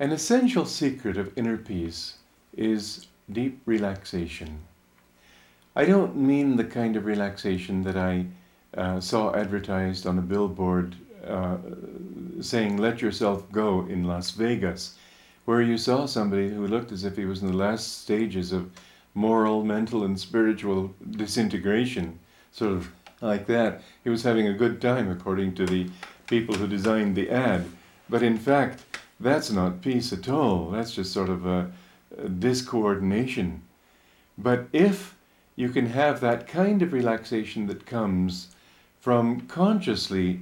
An essential secret of inner peace is deep relaxation. I don't mean the kind of relaxation that I uh, saw advertised on a billboard uh, saying, let yourself go in Las Vegas, where you saw somebody who looked as if he was in the last stages of moral, mental, and spiritual disintegration, sort of like that. He was having a good time, according to the people who designed the ad. But in fact, that's not peace at all. That's just sort of a, a discoordination. But if you can have that kind of relaxation that comes from consciously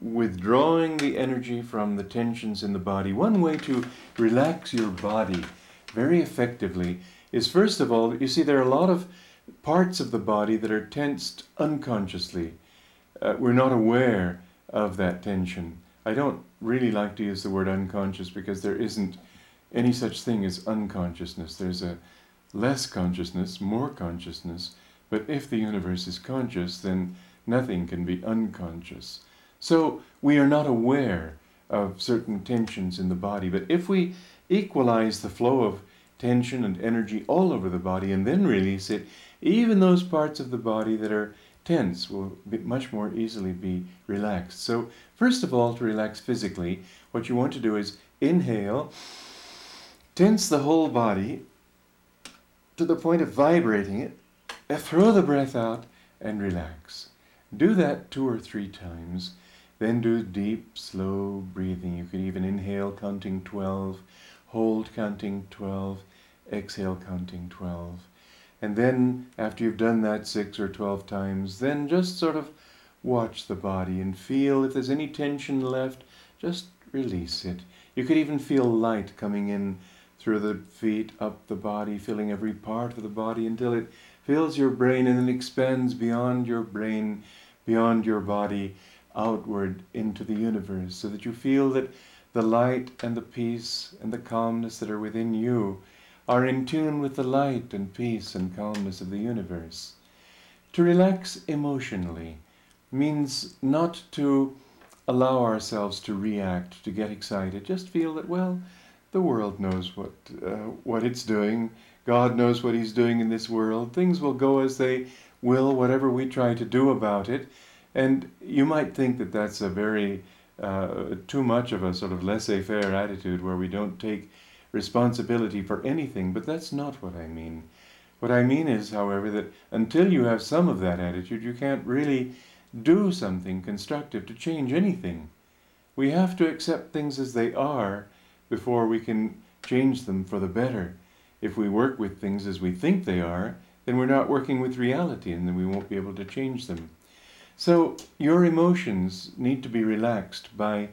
withdrawing the energy from the tensions in the body, one way to relax your body very effectively is first of all, you see, there are a lot of parts of the body that are tensed unconsciously. Uh, we're not aware of that tension. I don't really like to use the word unconscious because there isn't any such thing as unconsciousness. There's a less consciousness, more consciousness, but if the universe is conscious, then nothing can be unconscious. So we are not aware of certain tensions in the body, but if we equalize the flow of tension and energy all over the body and then release it, even those parts of the body that are tense will be much more easily be relaxed. So, first of all, to relax physically, what you want to do is inhale, tense the whole body to the point of vibrating it, throw the breath out, and relax. Do that two or three times. Then do deep, slow breathing. You could even inhale counting 12, hold counting 12, exhale counting 12. And then, after you've done that six or 12 times, then just sort of watch the body and feel if there's any tension left, just release it. You could even feel light coming in through the feet, up the body, filling every part of the body until it fills your brain and then expands beyond your brain, beyond your body, outward into the universe, so that you feel that the light and the peace and the calmness that are within you are in tune with the light and peace and calmness of the universe. To relax emotionally means not to allow ourselves to react, to get excited. Just feel that, well, the world knows what, uh, what it's doing. God knows what He's doing in this world. Things will go as they will, whatever we try to do about it. And you might think that that's a very, uh, too much of a sort of laissez faire attitude where we don't take responsibility for anything, but that's not what I mean. What I mean is, however, that until you have some of that attitude, you can't really do something constructive to change anything. We have to accept things as they are before we can change them for the better. If we work with things as we think they are, then we're not working with reality and then we won't be able to change them. So your emotions need to be relaxed by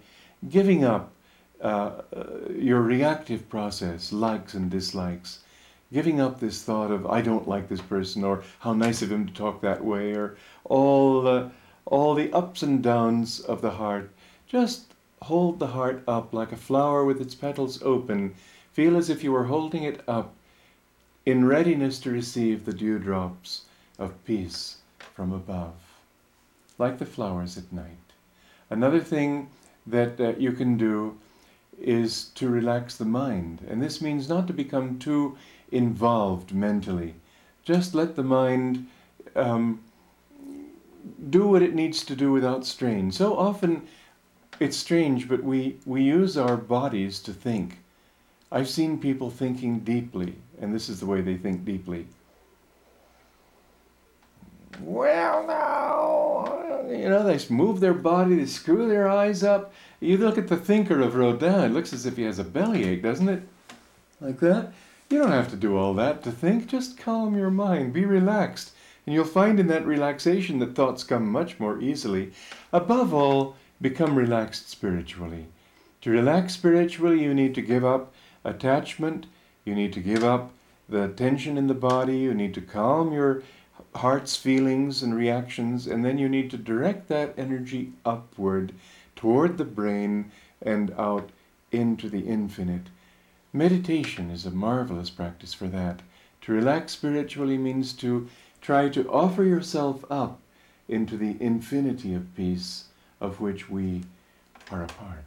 giving up uh, your reactive process, likes and dislikes, giving up this thought of I don't like this person or how nice of him to talk that way or all the, all the ups and downs of the heart. Just hold the heart up like a flower with its petals open. Feel as if you were holding it up in readiness to receive the dewdrops of peace from above, like the flowers at night. Another thing that uh, you can do is to relax the mind. And this means not to become too involved mentally. Just let the mind um, do what it needs to do without strain. So often it's strange, but we, we use our bodies to think. I've seen people thinking deeply, and this is the way they think deeply. Well, now, you know, they move their body, they screw their eyes up, you look at the thinker of Rodin, it looks as if he has a bellyache, doesn't it? Like that. You don't have to do all that to think. Just calm your mind, be relaxed. And you'll find in that relaxation that thoughts come much more easily. Above all, become relaxed spiritually. To relax spiritually, you need to give up attachment, you need to give up the tension in the body, you need to calm your heart's feelings and reactions, and then you need to direct that energy upward toward the brain and out into the infinite. Meditation is a marvelous practice for that. To relax spiritually means to try to offer yourself up into the infinity of peace of which we are a part.